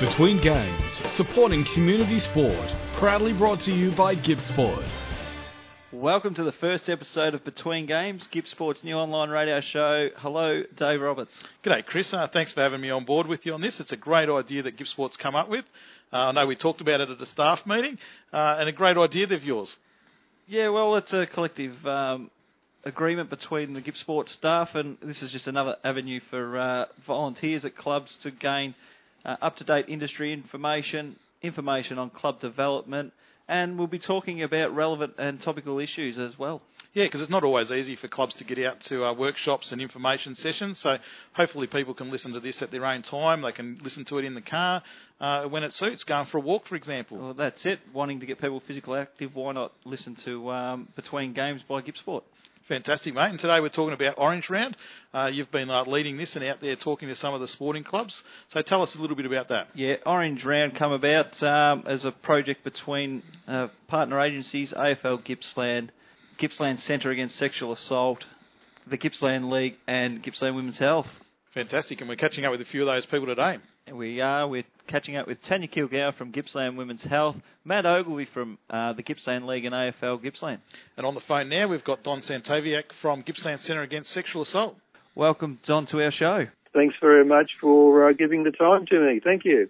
Between Games, supporting community sport. Proudly brought to you by Gibbs Sport. Welcome to the first episode of Between Games, Gippsport's new online radio show. Hello, Dave Roberts. G'day, Chris. Uh, thanks for having me on board with you on this. It's a great idea that Gippsport's come up with. Uh, I know we talked about it at the staff meeting, uh, and a great idea of yours. Yeah, well, it's a collective um, agreement between the Gippsport's staff, and this is just another avenue for uh, volunteers at clubs to gain uh, up-to-date industry information, information on club development, and we'll be talking about relevant and topical issues as well. Yeah, because it's not always easy for clubs to get out to uh, workshops and information sessions. So hopefully people can listen to this at their own time. They can listen to it in the car uh, when it suits, going for a walk, for example. Well, that's it. Wanting to get people physically active, why not listen to um, Between Games by Gippsport? Fantastic, mate. And today we're talking about Orange Round. Uh, you've been uh, leading this and out there talking to some of the sporting clubs. So tell us a little bit about that. Yeah, Orange Round come about um, as a project between uh, partner agencies, AFL Gippsland, Gippsland Centre Against Sexual Assault, the Gippsland League, and Gippsland Women's Health. Fantastic, and we're catching up with a few of those people today. We are. We're catching up with Tanya Kilgour from Gippsland Women's Health, Matt Ogilvy from uh, the Gippsland League and AFL Gippsland. And on the phone now, we've got Don Santoviak from Gippsland Centre Against Sexual Assault. Welcome, Don, to our show. Thanks very much for uh, giving the time to me. Thank you.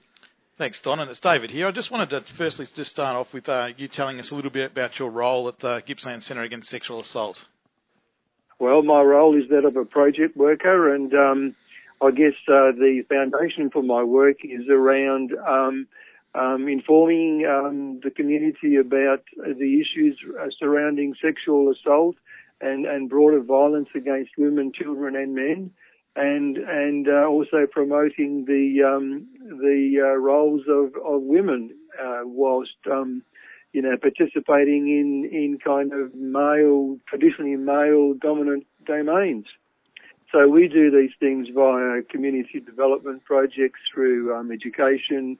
Thanks, Don. And it's David here. I just wanted to firstly just start off with uh, you telling us a little bit about your role at the Gippsland Centre Against Sexual Assault. Well, my role is that of a project worker, and um, I guess uh, the foundation for my work is around um, um, informing um, the community about the issues uh, surrounding sexual assault and, and broader violence against women, children, and men, and and uh, also promoting the um, the uh, roles of, of women uh, whilst um, you know participating in in kind of male traditionally male dominant domains. So we do these things via community development projects through um, education,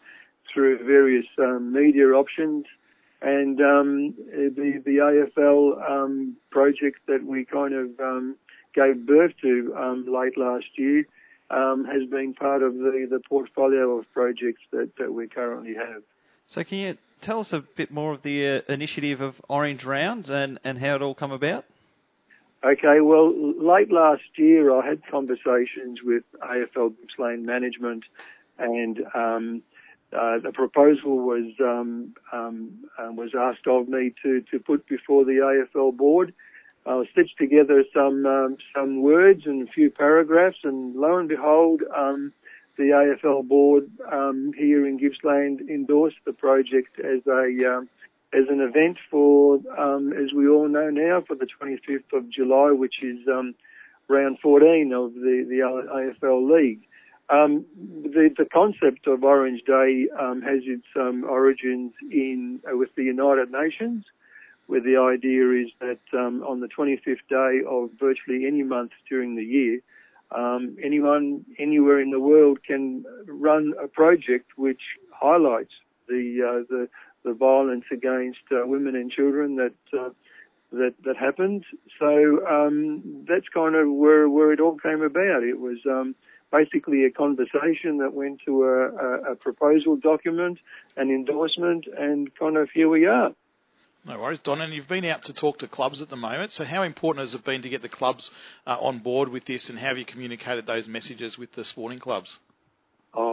through various um, media options, and um, the, the AFL um, project that we kind of um, gave birth to um, late last year has been part of the, the portfolio of projects that, that we currently have. So can you tell us a bit more of the uh, initiative of Orange Rounds and, and how it all come about? Okay, well, late last year I had conversations with AFL Gippsland management and um, uh, the proposal was um, um, uh, was asked of me to, to put before the AFL board. I stitched together some um, some words and a few paragraphs, and lo and behold, um, the AFL board um, here in Gippsland endorsed the project as a as an event for, um, as we all know now, for the 25th of July, which is um, round 14 of the, the AFL League. Um, the, the concept of Orange Day um, has its um, origins in uh, with the United Nations, where the idea is that um, on the 25th day of virtually any month during the year, anyone anywhere in the world can run a project which highlights the uh, the the violence against uh, women and children that uh, that that happened. So um, that's kind of where where it all came about. It was um, basically a conversation that went to a, a, a proposal document, an endorsement, and kind of here we are. No worries, Don. And you've been out to talk to clubs at the moment. So, how important has it been to get the clubs uh, on board with this, and how have you communicated those messages with the sporting clubs?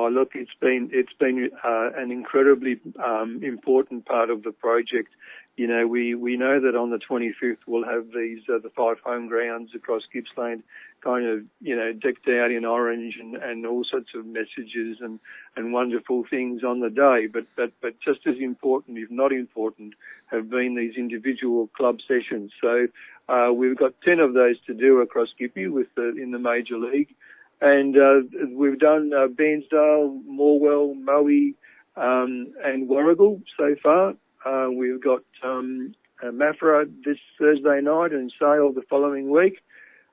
Oh, look, it's been it's been uh, an incredibly um, important part of the project. You know, we, we know that on the 25th we'll have these uh, the five home grounds across Gippsland, kind of you know decked out in orange and, and all sorts of messages and, and wonderful things on the day. But but but just as important, if not important, have been these individual club sessions. So uh, we've got 10 of those to do across Gippy with the, in the major league. And uh, we've done uh, Bairnsdale, Morwell, Moe, um, and Warragul so far. Uh, we've got um, uh, Maffra this Thursday night and Sale the following week,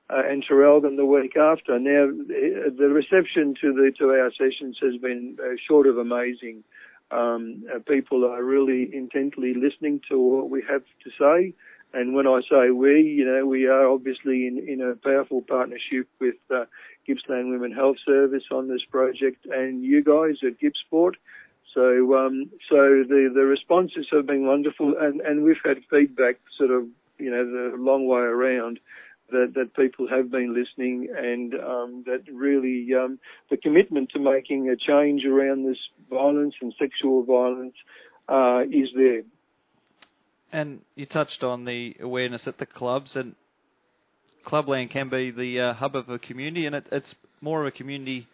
uh, and Traralgon the week after. Now, the reception to the to our sessions has been uh, short of amazing. Um, people are really intently listening to what we have to say And when I say we, you know, we are obviously in, in a powerful partnership with uh, Gippsland Women Health Service on this project and you guys at Gippsport. So, um, so the, the responses have been wonderful and, and we've had feedback sort of, you know, the long way around that, that people have been listening and um, that really um, the commitment to making a change around this violence and sexual violence uh, is there. And you touched on the awareness at the clubs, and Clubland can be the uh, hub of a community, and it, it's more of a community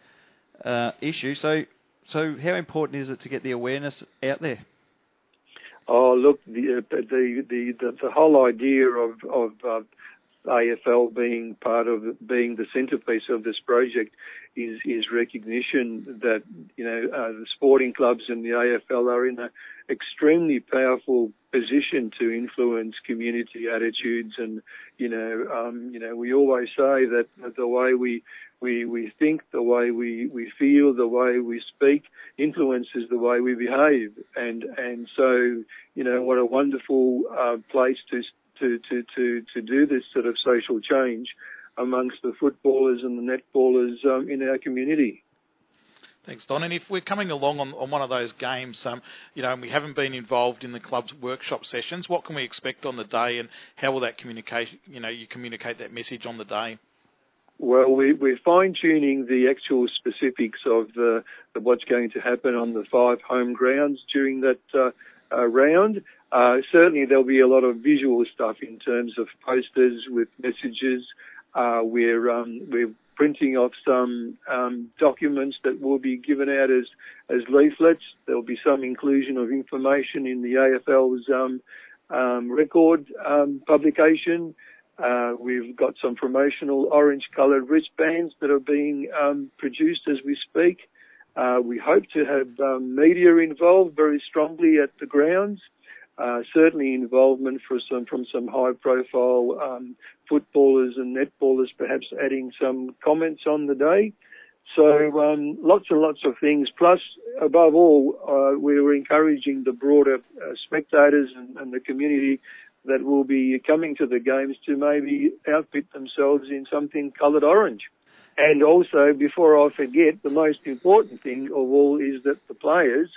uh, issue. So, so how important is it to get the awareness out there? Oh, look, the uh, the the the, the whole idea of of uh, AFL being part of being the centrepiece of this project is is recognition that you know uh, the sporting clubs and the AFL are in an extremely powerful position to influence community attitudes and you know um, you know we always say that the way we we we think the way we we feel the way we speak influences the way we behave and and so you know what a wonderful uh, place to to, to, to, to do this sort of social change amongst the footballers and the netballers um, in our community. Thanks, Don. And if we're coming along on, on one of those games, um, you know, and we haven't been involved in the club's workshop sessions, what can we expect on the day, and how will that communicate? You know, you communicate that message on the day. Well, we, we're fine tuning the actual specifics of, the, of what's going to happen on the five home grounds during that uh, uh, round. Uh, certainly there'll be a lot of visual stuff in terms of posters with messages. Uh, we're, um, we're printing of some um, documents that will be given out as, as leaflets. There'll be some inclusion of information in the AFL's um, um, record um, publication. Uh, we've got some promotional orange-coloured wristbands that are being um, produced as we speak. Uh, we hope to have um, media involved very strongly at the grounds. Uh, certainly involvement some from some high profile um, footballers and netballers, perhaps adding some comments on the day. So um, lots and lots of things. Plus, above all, uh, we were encouraging the broader uh, spectators and, and, the community that will be coming to the games to maybe outfit themselves in something coloured orange. And also, before I forget, the most important thing of all is that the players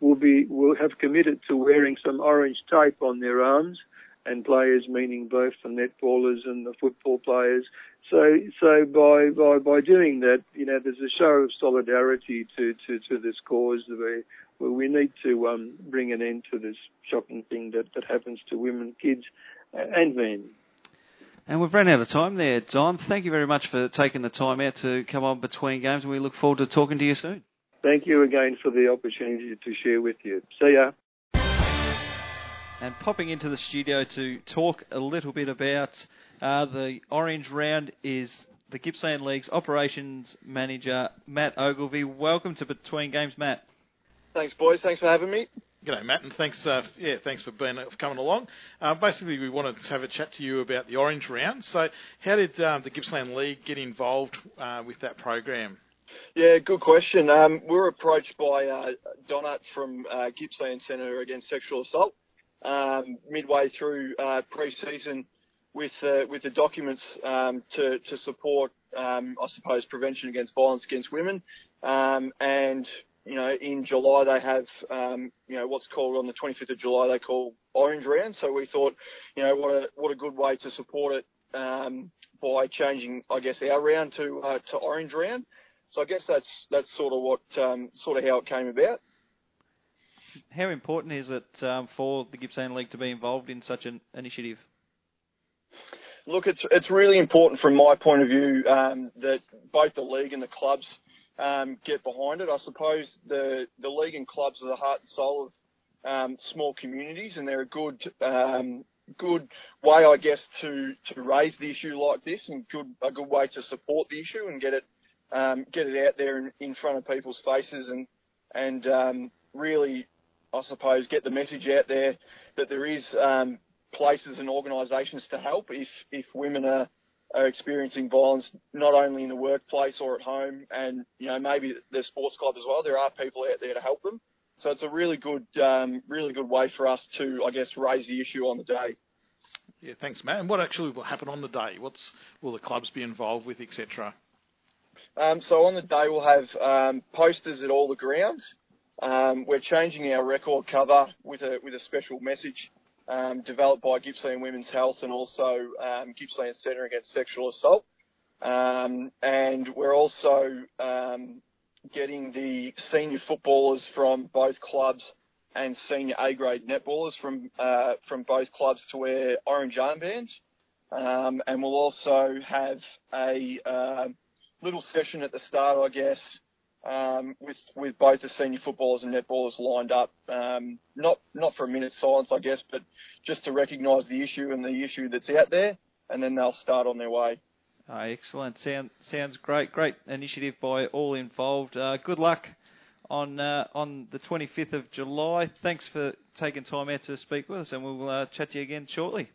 will be will have committed to wearing some orange tape on their arms, and players meaning both the netballers and the football players. So so by by by doing that, you know, there's a show of solidarity to to, to this cause where we need to um, bring an end to this shocking thing that that happens to women, kids, and men. And we've run out of time there, Don. Thank you very much for taking the time out to come on between games, we look forward to talking to you soon. Thank you again for the opportunity to share with you. See ya. And popping into the studio to talk a little bit about uh, the Orange Round is the Gippsland League's operations manager, Matt Ogilvie. Welcome to Between Games, Matt. Thanks, boys. Thanks for having me. G'day, Matt, and thanks. Uh, yeah, thanks for being for coming along. Uh, basically, we wanted to have a chat to you about the Orange Round. So, how did um, the Gippsland League get involved uh, with that program? Yeah, good question. Um, we were approached by uh, Donat from uh, Gippsland Centre Against Sexual Assault um, midway through uh, pre-season with uh, with the documents um, to to support, um, I suppose, prevention against violence against women. Um, and you know, in July they have um, you know what's called on the 25th of July they call Orange Round. So we thought, you know, what a what a good way to support it um, by changing, I guess, our round to uh, to Orange Round. So I guess that's that's sort of what um, sort of how it came about. How important is it um, for the Gippsland League to be involved in such an initiative? Look, it's it's really important from my point of view um, that both the league and the clubs um, get behind it. I suppose the the league and clubs are the heart and soul of um, small communities, and they're a good um, good way, I guess, to to raise the issue like this, and good a good way to support the issue and get it um, get it out there in, in, front of people's faces and and um, really, I suppose, get the message out there that there is um, places and organisations to help if if women are are experiencing violence not only in the workplace or at home, and you know maybe the sports club as well. There are people out there to help them. So it's a really good, um, really good way for us to, I guess, raise the issue on the day. Yeah, thanks, Matt. And what actually will happen on the day? What's will the clubs be involved with, etc.? Um, so on the day we'll have um, posters at all the grounds. Um, we're changing our record cover with a with a special message um, developed by Gippsland Women's Health and also um, Gippsland Centre Against Sexual Assault. Um, and we're also getting the senior footballers from both clubs and senior A grade netballers from uh, from both clubs to wear orange armbands. Um, and we'll also have a little session at the start, I guess, um, with with both the senior footballers and netballers lined up. Um, not not for a minute's silence, I guess, but just to recognise the issue and the issue that's out there, and then they'll start on their way. Oh, excellent. Sound, sounds great. Great initiative by all involved. Uh, good luck on uh, on the 25th of July. Thanks for taking time out to speak with us, and we'll uh, chat to you again shortly.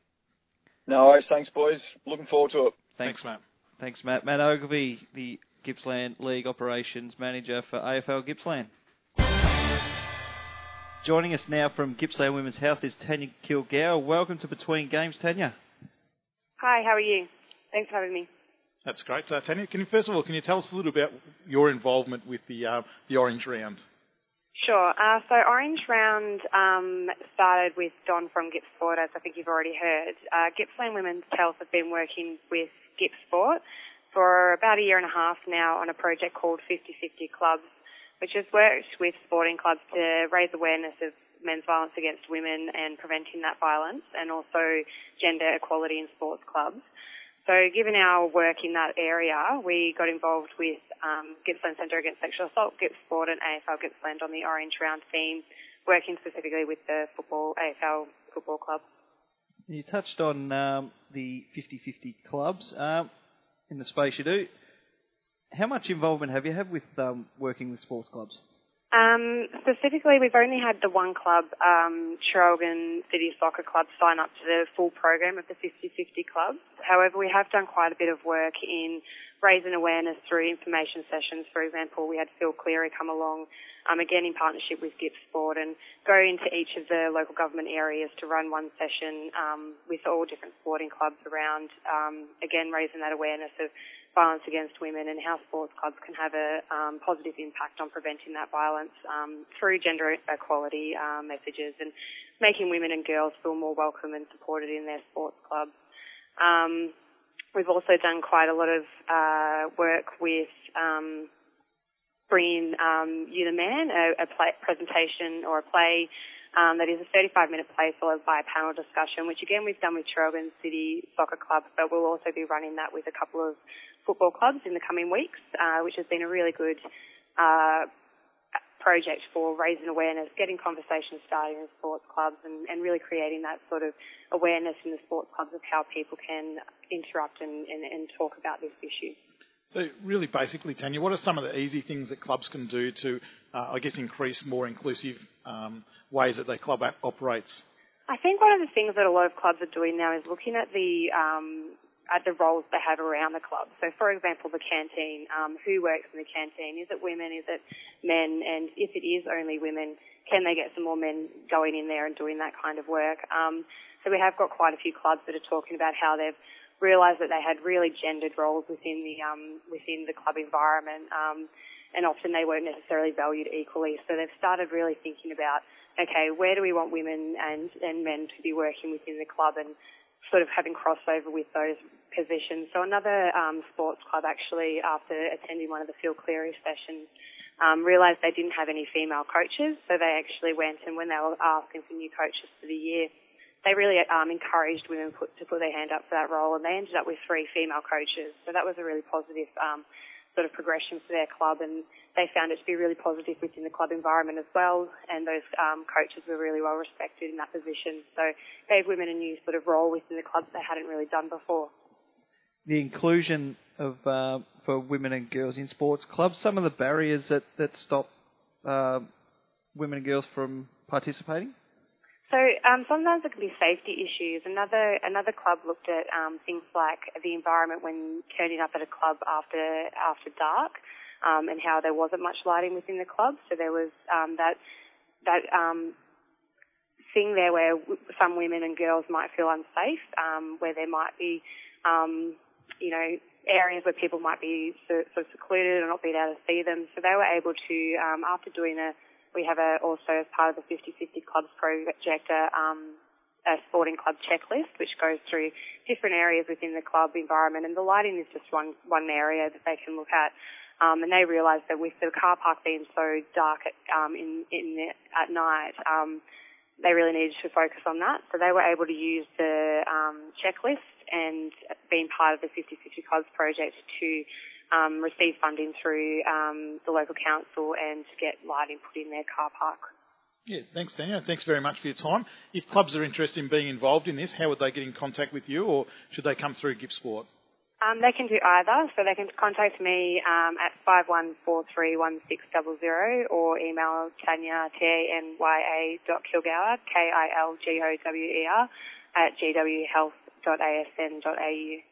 No worries. Thanks, boys. Looking forward to it. Thanks, Thanks Matt. Thanks, Matt. Matt Ogilvy, the Gippsland League Operations Manager for AFL Gippsland. Joining us now from Gippsland Women's Health is Tanya Kilgour. Welcome to Between Games, Tanya. Hi, how are you? Thanks for having me. That's great. Uh, Tanya, can you first of all, can you tell us a little about your involvement with the uh, the Orange Round? Sure. Uh, so Orange Round um, started with Don from Gippsport, as I think you've already heard. Uh, Gippsland Women's Health have been working with Gippsport for about a year and a half now on a project called 50-50 Clubs, which has worked with sporting clubs to raise awareness of men's violence against women and preventing that violence, and also gender equality in sports clubs. So given our work in that area, we got involved with um, Gippsland Centre Against Sexual Assault, Gippsport and AFL Gippsland on the Orange Round theme, working specifically with the football AFL football club. You touched on um, the 50-50 clubs um, in the space you do. How much involvement have you had with um, working with sports clubs? Um, specifically, we've only had the one club, um, Traralgon City Soccer Club, sign up to the full program of the 50-50 club. However, we have done quite a bit of work in raising awareness through information sessions. For example, we had Phil Cleary come along, um, again in partnership with Gippsport, and go into each of the local government areas to run one session um, with all different sporting clubs around, um, again raising that awareness of violence against women and how sports clubs can have a um, positive impact on preventing that violence um, through gender equality um, messages and making women and girls feel more welcome and supported in their sports clubs. Um, we've also done quite a lot of uh, work with um, bringing um, You the Man, a, a play, presentation or a play um, that is a 35 minute play followed by a panel discussion, which again we've done with Traralgon City Soccer Club, but we'll also be running that with a couple of football clubs in the coming weeks, uh, which has been a really good uh, project for raising awareness, getting conversations starting in sports clubs, and, and, really creating that sort of awareness in the sports clubs of how people can interrupt and, and, and talk about this issue. So, really, basically, Tanya, what are some of the easy things that clubs can do to, uh, I guess, increase more inclusive um, ways that their club operates? I think one of the things that a lot of clubs are doing now is looking at the um, at the roles they have around the club. So, for example, the canteen. Um, who works in the canteen? Is it women? Is it men? And if it is only women, can they get some more men going in there and doing that kind of work? Um, so we have got quite a few clubs that are talking about how they've realised that they had really gendered roles within the um, within the club environment, um, and often they weren't necessarily valued equally. So they've started really thinking about, okay, where do we want women and and men to be working within the club, and sort of having crossover with those positions. So another um, sports club actually, after attending one of the Phil Cleary sessions, um, realised they didn't have any female coaches, so they actually went and when they were asking for new coaches for the year, they really um, encouraged women put, to put their hand up for that role, and they ended up with three female coaches. So that was a really positive um, sort of progression for their club, and they found it to be really positive within the club environment as well. And those um, coaches were really well respected in that position. So gave women a new sort of role within the club they hadn't really done before. The inclusion of uh, for women and girls in sports clubs, some of the barriers that that stop uh, women and girls from participating. So um, sometimes it can be safety issues. Another another club looked at um, things like the environment when turning up at a club after after dark, um, and how there wasn't much lighting within the club. So there was um, that that um, thing there where w- some women and girls might feel unsafe, um, where there might be, you know, areas where people might be sort of secluded or not being able to see them. So they were able to, after doing a, we have a, also as part of the 50-50 Clubs project, a, um, a sporting club checklist, which goes through different areas within the club environment, and the lighting is just one one area that they can look at. Um, and they realised that with the car park being so dark at, um, in, in the, at night, um, they really needed to focus on that. So they were able to use the um, checklist and being part of the 50-50 Clubs project to um, receive funding through um, the local council and to get lighting put in their car park. Yeah, thanks, Daniel. Thanks very much for your time. If clubs are interested in being involved in this, how would they get in contact with you, or should they come through Gippsport? Um, they can do either, so they can contact me um, at 51431600 or email Tanya, T-A-N-Y-A dot Kilgower, K-I-L-G-O-W-E-R, at gwhealth.asn.au.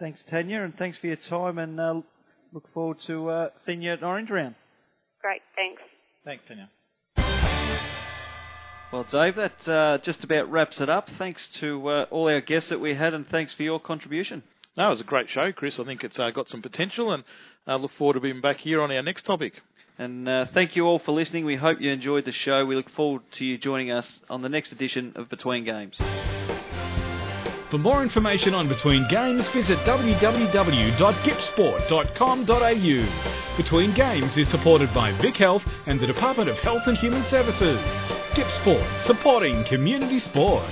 Thanks, Tanya, and thanks for your time, and uh, look forward to uh, seeing you at Orange Round. Great, thanks. Thanks, Tanya. Well, Dave, that uh, just about wraps it up. Thanks to uh, all our guests that we had, and thanks for your contribution. No, it was a great show, Chris. I think it's uh, got some potential, and I look forward to being back here on our next topic. And uh, thank you all for listening. We hope you enjoyed the show. We look forward to you joining us on the next edition of Between Games. For more information on Between Games, visit www.gippsport.com.au. Between Games is supported by Vic Health and the Department of Health and Human Services. Gippsport, supporting community sport.